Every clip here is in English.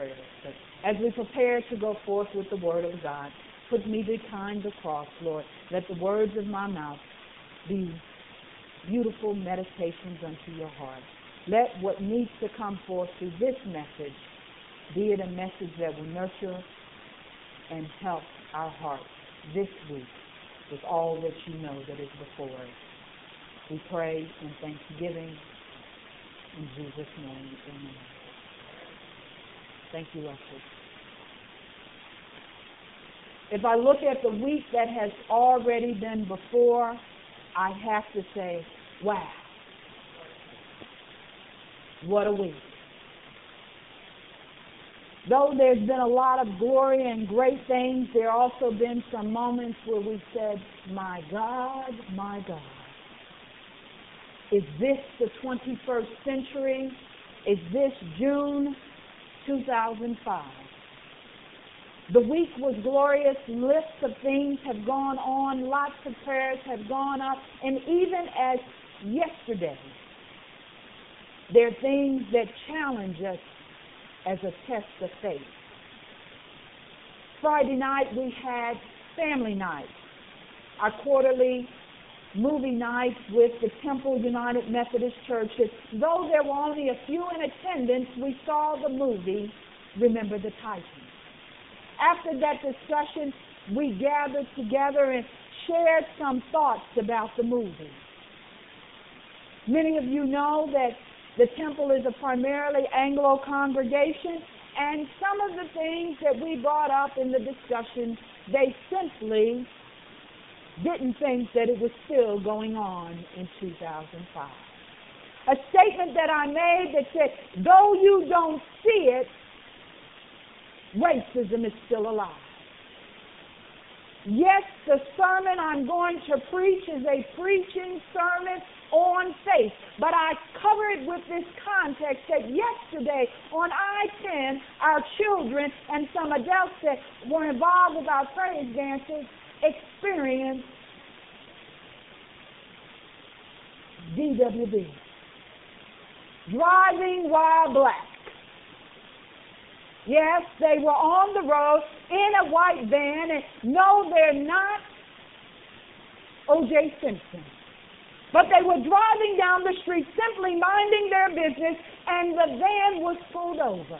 prayers. But as we prepare to go forth with the word of God, put me behind the cross, Lord. Let the words of my mouth be beautiful meditations unto your heart. Let what needs to come forth through this message be it a message that will nurture and help our hearts this week with all that you know that is before us. We pray in thanksgiving in Jesus' name. Amen. Thank you, Russell. If I look at the week that has already been before, I have to say, wow. What a week. Though there's been a lot of glory and great things, there also been some moments where we said, my God, my God. Is this the 21st century? Is this June 2005? The week was glorious. Lists of things have gone on. Lots of prayers have gone up. And even as yesterday, there are things that challenge us as a test of faith. Friday night we had family night, our quarterly movie night with the Temple United Methodist Church. Though there were only a few in attendance, we saw the movie Remember the Titans. After that discussion, we gathered together and shared some thoughts about the movie. Many of you know that the temple is a primarily Anglo congregation, and some of the things that we brought up in the discussion, they simply didn't think that it was still going on in 2005. A statement that I made that said, though you don't see it, racism is still alive. Yes, the sermon I'm going to preach is a preaching sermon on faith. But I covered with this context that yesterday on I-10, our children and some adults that were involved with our praise dances experienced DWB. Driving while black. Yes, they were on the road in a white van, and no, they're not O.J. Simpson. But they were driving down the street simply minding their business and the van was pulled over.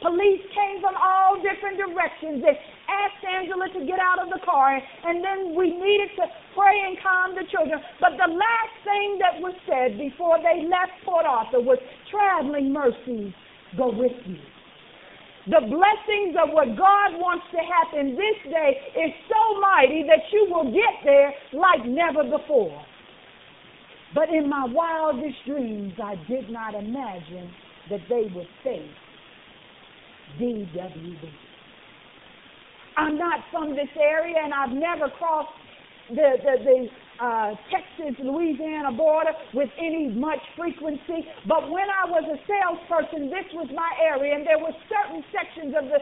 Police came from all different directions. They asked Angela to get out of the car and then we needed to pray and calm the children. But the last thing that was said before they left Port Arthur was traveling mercies go with you. The blessings of what God wants to happen this day is so mighty that you will get there like never before. But in my wildest dreams, I did not imagine that they would face DWB. I'm not from this area and I've never crossed the, the, the uh, Texas, Louisiana border with any much frequency. But when I was a salesperson, this was my area and there were certain sections of the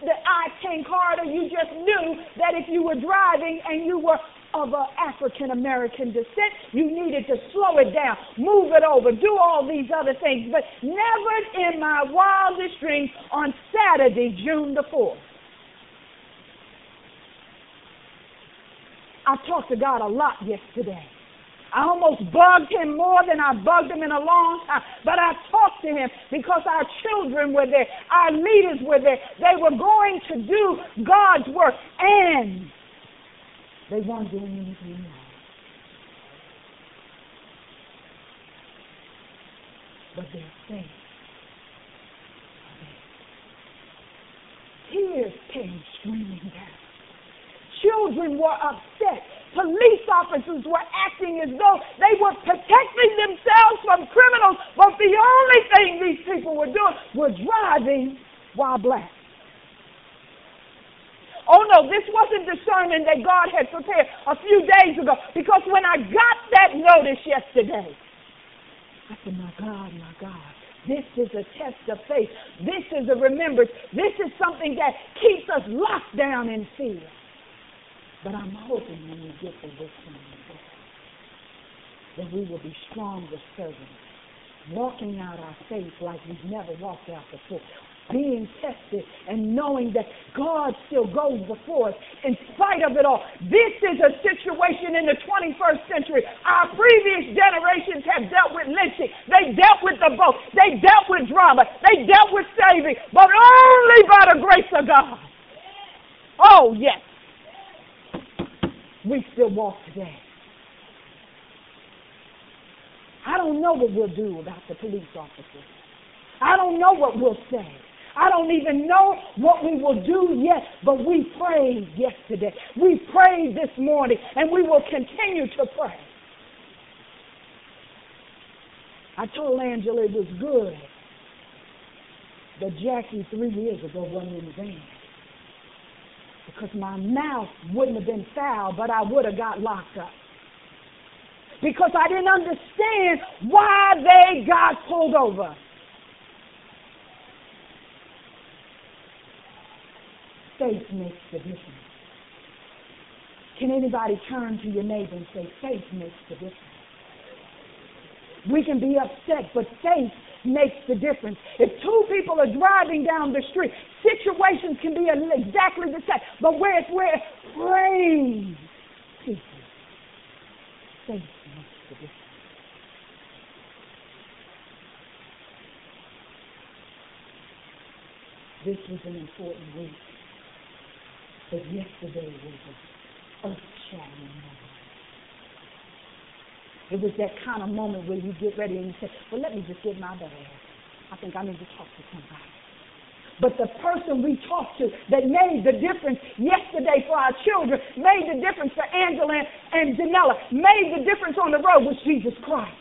the I-10 corridor, you just knew that if you were driving and you were of an African American descent, you needed to slow it down, move it over, do all these other things. But never in my wildest dreams on Saturday, June the 4th. I talked to God a lot yesterday. I almost bugged him more than I bugged him in a long time. But I talked to him because our children were there. Our leaders were there. They were going to do God's work. They weren't doing anything wrong. But their faith. Tears came streaming down. Children were upset. Police officers were acting as though they were protecting themselves from criminals, but the only thing these people were doing was driving while black. This wasn't sermon that God had prepared a few days ago. Because when I got that notice yesterday, I said, my God, my God, this is a test of faith. This is a remembrance. This is something that keeps us locked down in fear. But I'm hoping when we get to this one, that we will be stronger servants walking out our faith like we've never walked out before being tested and knowing that God still goes before us in spite of it all. This is a situation in the 21st century. Our previous generations have dealt with lynching. They dealt with the boat. They dealt with drama. They dealt with saving, but only by the grace of God. Oh, yes. We still walk today. I don't know what we'll do about the police officers. I don't know what we'll say. I don't even know what we will do yet, but we prayed yesterday. We prayed this morning, and we will continue to pray. I told Angela it was good that Jackie three years ago wasn't in vain. Because my mouth wouldn't have been foul, but I would have got locked up. Because I didn't understand why they got pulled over. Faith makes the difference. Can anybody turn to your neighbor and say, faith makes the difference? We can be upset, but faith makes the difference. If two people are driving down the street, situations can be exactly the same. But where it's where people, faith makes the difference. This was an important week. But yesterday was an earth-shattering moment. It was that kind of moment where you get ready and you say, well, let me just get my bag. I think I need to talk to somebody. But the person we talked to that made the difference yesterday for our children, made the difference for Angela and Janella, made the difference on the road was Jesus Christ.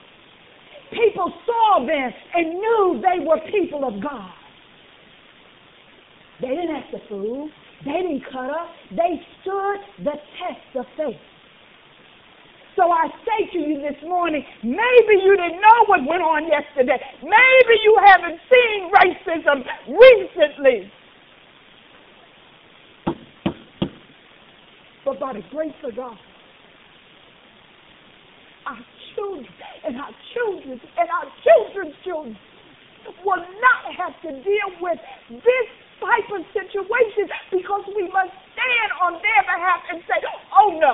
People saw them and knew they were people of God. They didn't ask the food. They didn't cut up. They stood the test of faith. So I say to you this morning, maybe you didn't know what went on yesterday. Maybe you haven't seen racism recently. But by the grace of God, our children and our children and our children's children will not have to deal with this type of situation because we must stand on their behalf and say, oh no.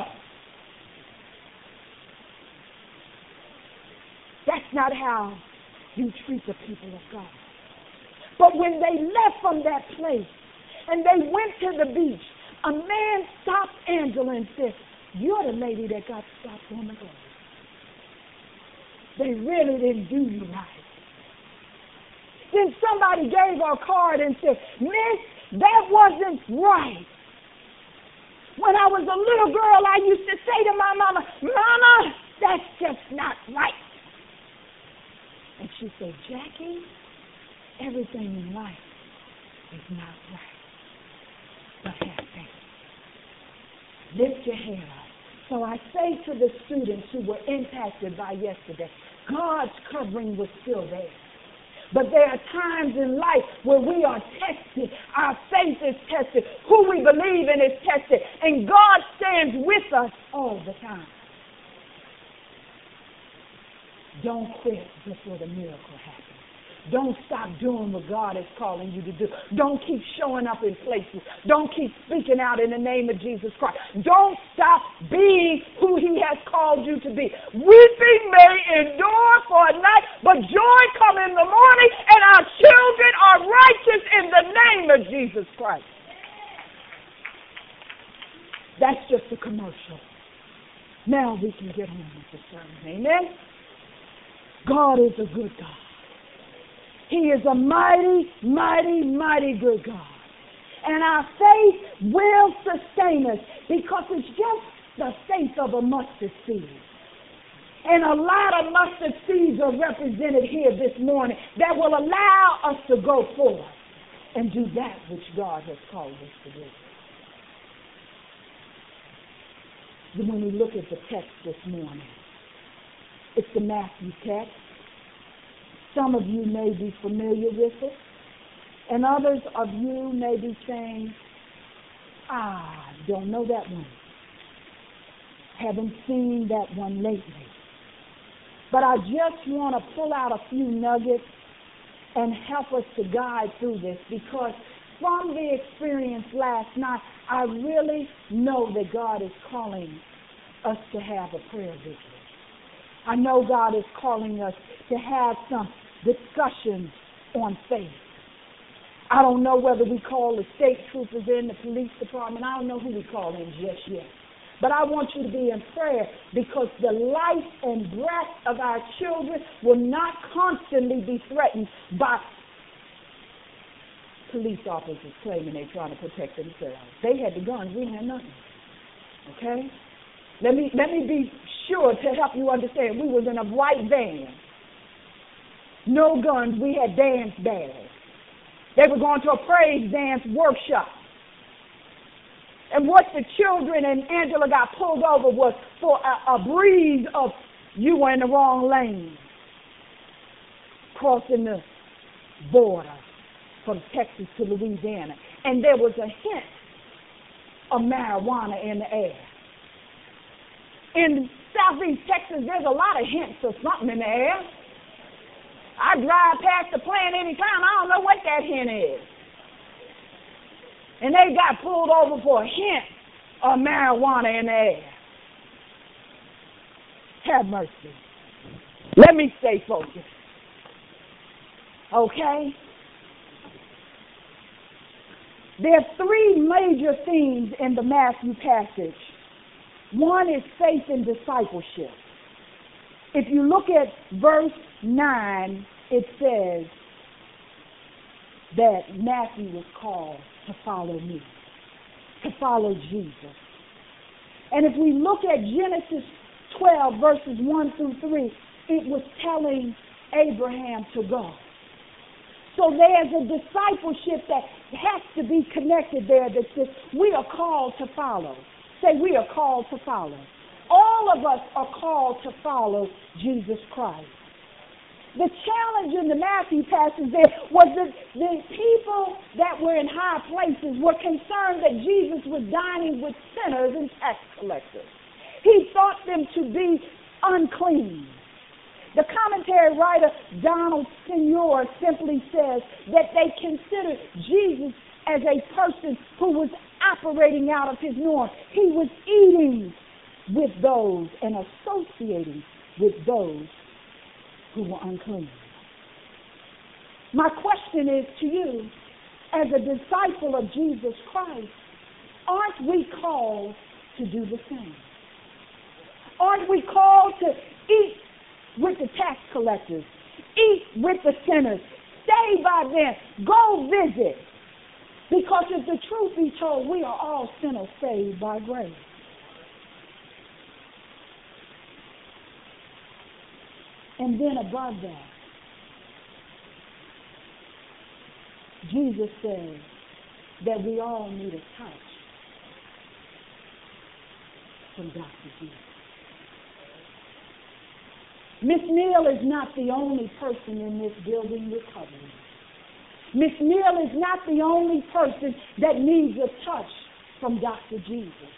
That's not how you treat the people of God. But when they left from that place and they went to the beach, a man stopped Angela and said, You're the lady that got stopped on the road. They really didn't do you right. Then somebody gave her a card and said, Miss, that wasn't right. When I was a little girl, I used to say to my mama, Mama, that's just not right. And she said, Jacqui, everything in life is not right. But have faith. Lift your head up. So I say to the students who were impacted by yesterday, God's covering was still there. But there are times in life where we are tested. Our faith is tested. Who we believe in is tested. And God stands with us all the time. Don't quit before the miracle happens. Don't stop doing what God is calling you to do. Don't keep showing up in places. Don't keep speaking out in the name of Jesus Christ. Don't stop being who He has called you to be. Weeping may endure for a night, but joy come in the morning, and our children are righteous in the name of Jesus Christ. That's just a commercial. Now we can get on with the sermon. Amen? God is a good God. He is a mighty, mighty, mighty good God. And our faith will sustain us because it's just the faith of a mustard seed. And a lot of mustard seeds are represented here this morning that will allow us to go forth and do that which God has called us to do. When we look at the text this morning, it's the Matthew text. Some of you may be familiar with it, and others of you may be saying, ah, don't know that one. Haven't seen that one lately. But I just want to pull out a few nuggets and help us to guide through this because from the experience last night, I really know that God is calling us to have a prayer victory. I know God is calling us to have some discussions on faith. I don't know whether we call the state troopers in, the police department. I don't know who we call in just yet. But I want you to be in prayer because the life and breath of our children will not constantly be threatened by police officers claiming they're trying to protect themselves. They had the guns, we had nothing. Okay? Let me let me be sure to help you understand. We was in a white van. No guns, we had dance bands. They were going to a praise dance workshop. And what the children and Angela got pulled over was for a, a breeze of you were in the wrong lane. Crossing the border from Texas to Louisiana. And there was a hint of marijuana in the air. In southeast Texas, there's a lot of hints of something in the air. I drive past the plant anytime. I don't know what that hint is. And they got pulled over for a hint of marijuana in the air. Have mercy. Let me stay focused. Okay? There are three major themes in the Matthew passage. One is faith and discipleship. If you look at verse 9, it says that Matthew was called to follow me, to follow Jesus. And if we look at Genesis 12, verses 1 through 3, it was telling Abraham to go. So there's a discipleship that has to be connected there that says we are called to follow. Say we are called to follow. All of us are called to follow Jesus Christ. The challenge in the Matthew passage there was that the people that were in high places were concerned that Jesus was dining with sinners and tax collectors. He thought them to be unclean. The commentary writer Donald Senior simply says that they considered Jesus as a person who was operating out of his norm. He was eating with those and associating with those who were unclean. My question is to you, as a disciple of Jesus Christ, aren't we called to do the same? Aren't we called to eat with the tax collectors, eat with the sinners, stay by them, go visit? Because if the truth be told, we are all sinners saved by grace. And then above that, Jesus says that we all need a touch from Dr. Jesus. Miss Neal is not the only person in this building recovering. Miss Neal is not the only person that needs a touch from Dr. Jesus.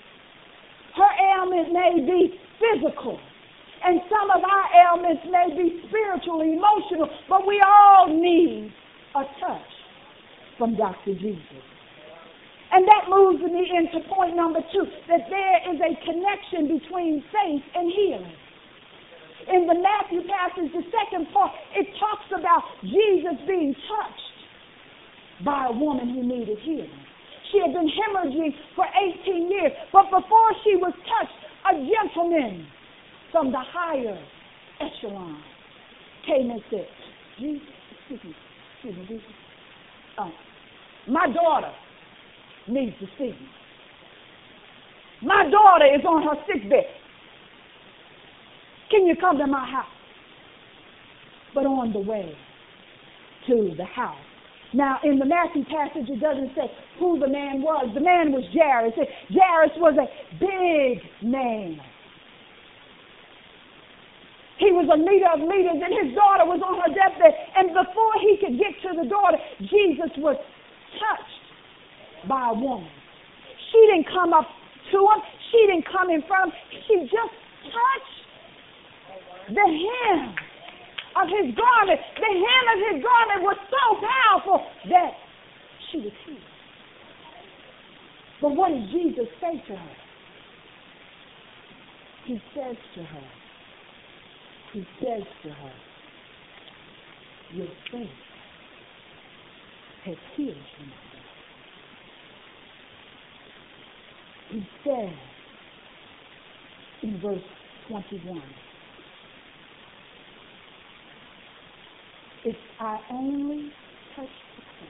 Her ailment may be physical. And some of our ailments may be spiritual, emotional, but we all need a touch from Dr. Jesus. And that moves me into point number two, that there is a connection between faith and healing. In the Matthew passage, the second part, it talks about Jesus being touched by a woman who needed healing. She had been hemorrhaging for 18 years, but before she was touched, a gentleman from the higher echelon came and said, Jesus, excuse me, excuse me, Jesus, uh, my daughter needs to see you. My daughter is on her sick bed. Can you come to my house? But on the way to the house. Now, in the Matthew passage, it doesn't say who the man was. The man was Jairus. Jairus was a big man. He was a leader of leaders, and his daughter was on her deathbed. And before he could get to the daughter, Jesus was touched by a woman. She didn't come up to him. She didn't come in front of him. She just touched the hem of his garment, the hem of his garment was so powerful that she was healed. But what did Jesus say to her? He says to her, he says to her, your faith has healed you. He says in verse 21, if I only touch the cloth,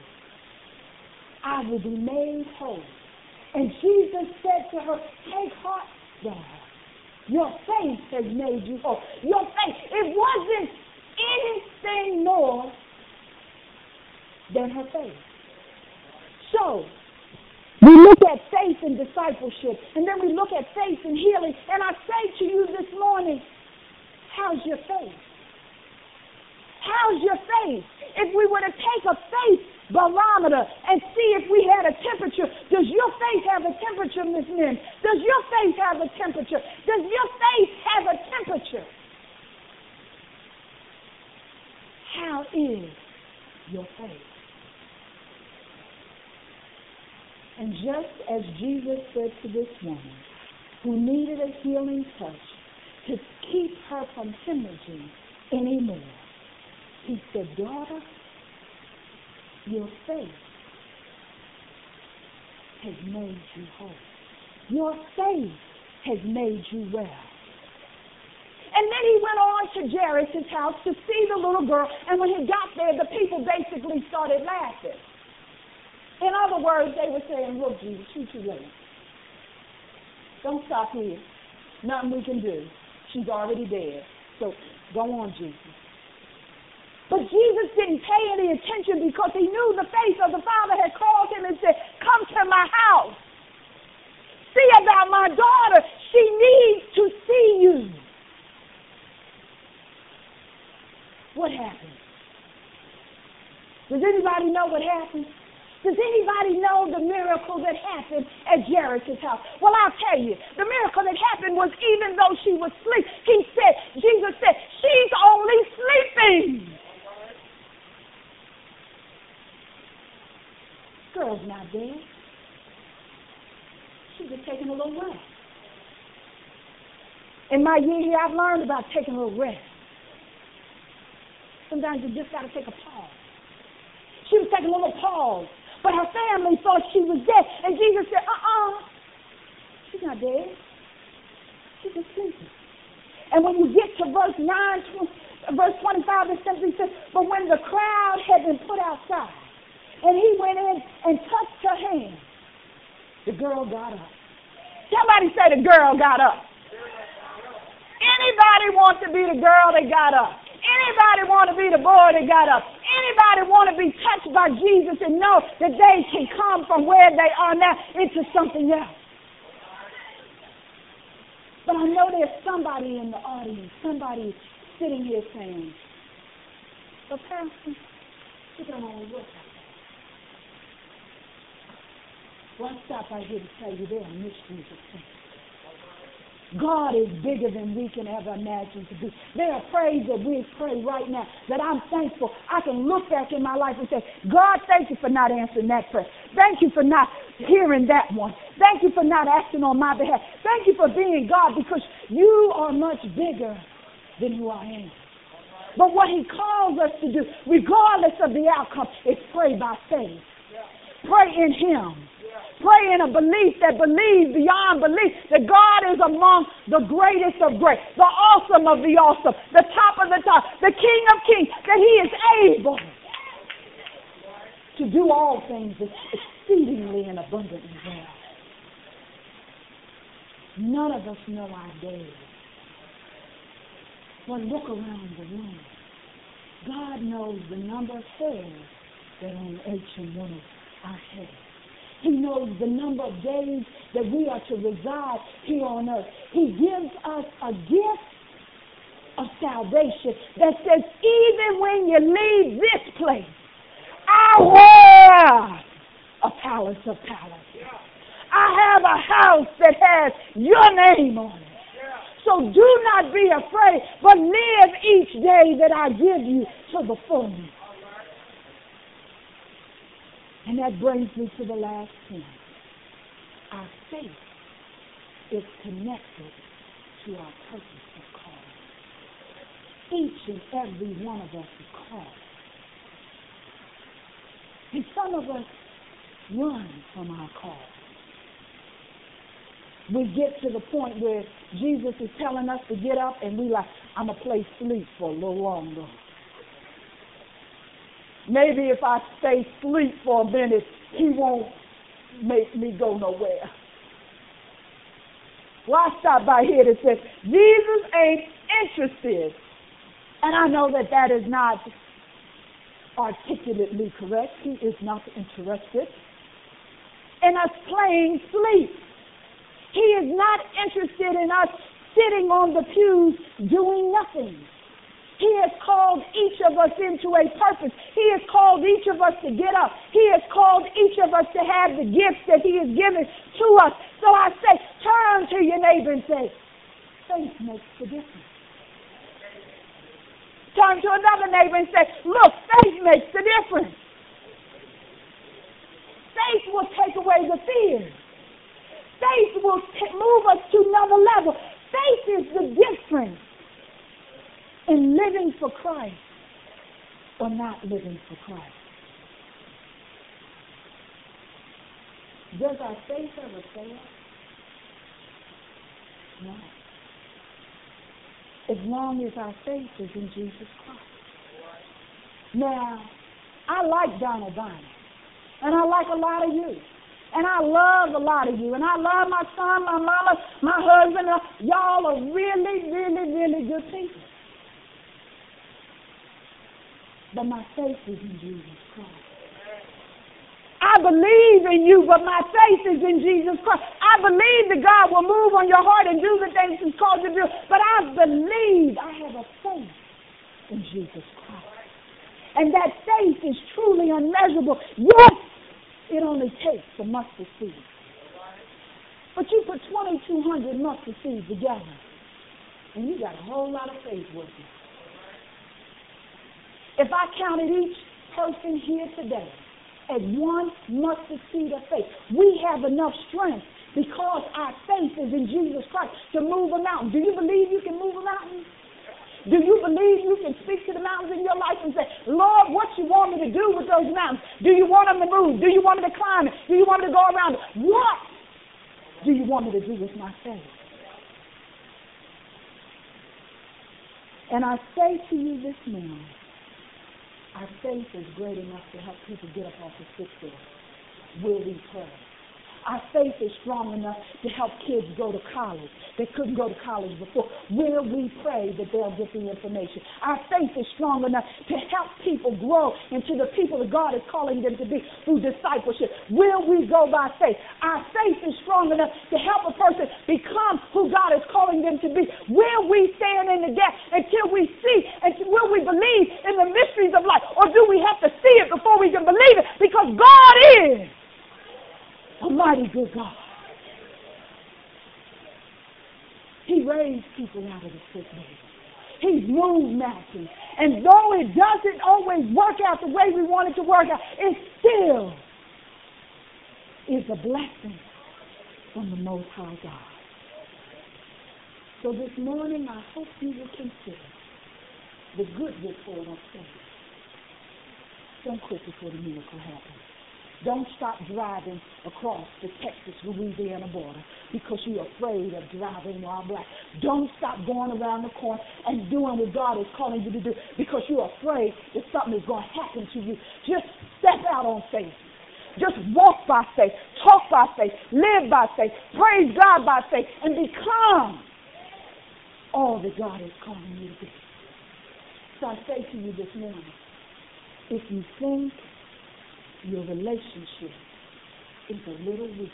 I will be made whole. And Jesus said to her, take heart, daughter. Your faith has made you whole. Your faith, it wasn't anything more than her faith. So, we look at faith in discipleship, and then we look at faith in healing. And I say to you this morning, how's your faith? How's your faith? If we were to take a faith barometer and see if we had a temperature, does your faith have a temperature, Miss Nim? Does your faith have a temperature? Does your faith have a temperature? How is your faith? And just as Jesus said to this woman who needed a healing touch to keep her from hemorrhaging anymore, he said, Daughter, your faith has made you whole. Your faith has made you well. And then he went on to Jairus' house to see the little girl, and when he got there, the people basically started laughing. In other words, they were saying, look, Jesus, she's too late. Don't stop here. Nothing we can do. She's already dead. So go on, Jesus. But Jesus didn't pay any attention because he knew the face of the Father had called him and said, Come to my house. See about my daughter. She needs to see you. What happened? Does anybody know what happened? Does anybody know the miracle that happened at Jairus' house? Well, I'll tell you. The miracle that happened was even though she was asleep, he said, Jesus said, she's only sleeping. Girl's not dead. She's just taking a little rest. In my year here, I've learned about taking a little rest. Sometimes you just got to take a pause. She was taking a little pause, but her family thought she was dead. And Jesus said, uh-uh, she's not dead. She's just sleeping. And when you get to verse 9, verse 25, it simply says, but when the crowd had been put outside, and he went in and touched her hand. The girl got up. Somebody say the girl got up. Anybody want to be the girl that got up? Anybody want to be the boy that got up? Anybody want to be touched by Jesus and know that they can come from where they are now into something else? But I know there's somebody in the audience, somebody sitting here saying, but Pastor, you don't want to look I stop right here to tell you there are mysteries of faith. God is bigger than we can ever imagine to be. There are prayers that we pray right now that I'm thankful. I can look back in my life and say, God, thank you for not answering that prayer. Thank you for not hearing that one. Thank you for not acting on my behalf. Thank you for being God because you are much bigger than who I am. But what he calls us to do, regardless of the outcome, is pray by faith. Pray in him Pray in a belief that believes beyond belief that God is among the greatest of great, the awesome of the awesome, the top of the top, the King of kings, that he is able to do all things exceedingly and abundantly well. None of us know our days. But look around the room. God knows the number of hairs that on each and one of our heads. He knows the number of days that we are to reside here on earth. He gives us a gift of salvation that says, even when you leave this place, I have a palace of palaces. I have a house that has your name on it. So do not be afraid, but live each day that I give you to the fullness. And that brings me to the last point. Our faith is connected to our purpose of calling. Each and every one of us is called. And some of us run from our call. We get to the point where Jesus is telling us to get up and we like, I'm going to play sleep for a little longer. Maybe if I stay sleep for a minute, he won't make me go nowhere. Well, I stopped by here that says, Jesus ain't interested. And I know that that is not articulately correct. He is not interested in us playing sleep. He is not interested in us sitting on the pews doing nothing. He has called each of us into a purpose. He has called each of us to get up. He has called each of us to have the gifts that he has given to us. So I say, turn to your neighbor and say, faith makes the difference. Turn to another neighbor and say, look, faith makes the difference. Faith will take away the fear. Faith will t- move us to another level. Faith is the difference in living for Christ or not living for Christ. Does our faith ever fail? No. As long as our faith is in Jesus Christ. Now, I like Donald Bynum, and I like a lot of you. And I love a lot of you. And I love my son, my mama, my husband. Y'all are really, really, really good people. But my faith is in Jesus Christ. I believe in you, but my faith is in Jesus Christ. I believe that God will move on your heart and do the things He's called you to do, but I believe I have a faith in Jesus Christ. And that faith is truly unmeasurable. Yes, it only takes a mustard seed. But you put 2,200 mustard seeds together, and you got a whole lot of faith with you. If I counted each person here today as one mustard seed of faith, we have enough strength because our faith is in Jesus Christ to move a mountain. Do you believe you can move a mountain? Do you believe you can speak to the mountains in your life and say, Lord, what you want me to do with those mountains? Do you want them to move? Do you want me to climb? Do you want me to go around? What do you want me to do with my faith? And I say to you this morning, our faith is great enough to help people get up off the sick bed. Will we pray? Our faith is strong enough to help kids go to college. They couldn't go to college before. Will we pray that they'll get the information? Our faith is strong enough to help people grow into the people that God is calling them to be through discipleship. Will we go by faith? Our faith is strong enough to help a person become who God is calling them to be. Will we stand in the gap until we see and will we believe in the mysteries of life? Or do we have to see it before we can believe it? Because God is a mighty good God. He raised people out of the sick. He's moved mountains. And though it doesn't always work out the way we want it to work out, it still is a blessing from the Most High God. So this morning, I hope you will consider the good report of faith. Don't quit before the miracle happens. Don't stop driving across the Texas-Louisiana border because you're afraid of driving while black. Don't stop going around the corner and doing what God is calling you to do because you're afraid that something is going to happen to you. Just step out on faith. Just walk by faith, talk by faith, live by faith, praise God by faith, and become all that God is calling you to be. So I say to you this morning, if you think your relationship is a little weak.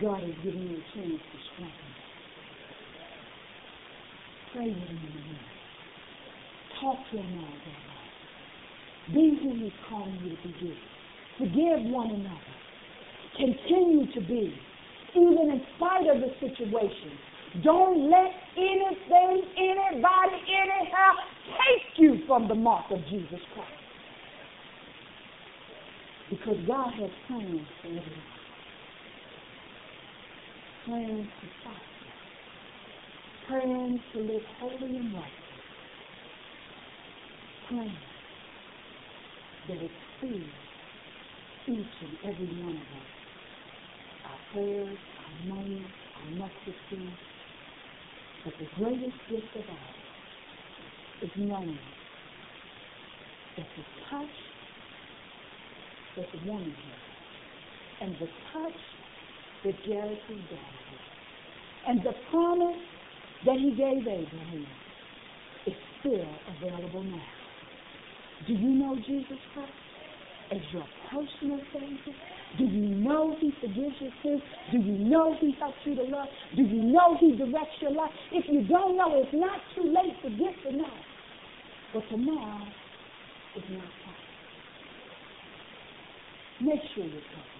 God is giving you a chance to strengthen. Pray with him in the morning. Talk to him all day long. Be who he's calling you to be. Forgive one another. Continue to be even in spite of the situation. Don't let anything, anybody, anyhow take you from the mark of Jesus Christ. Because God has plans for everyone. Plans to prosper. Plans to live holy and righteous. Plans that exceed each and every one of us. Our prayers, our money, our seed. But the greatest gift of all is knowing that the touch that the woman had, and the touch that daughter had, and the promise that he gave Abraham is still available now. Do you know Jesus Christ as your personal Savior? Do you know He forgives your sins? Do you know He helps you to love? Do you know He directs your life? If you don't know, it's not too late to get to know. But tomorrow is not time. Make sure you're covered.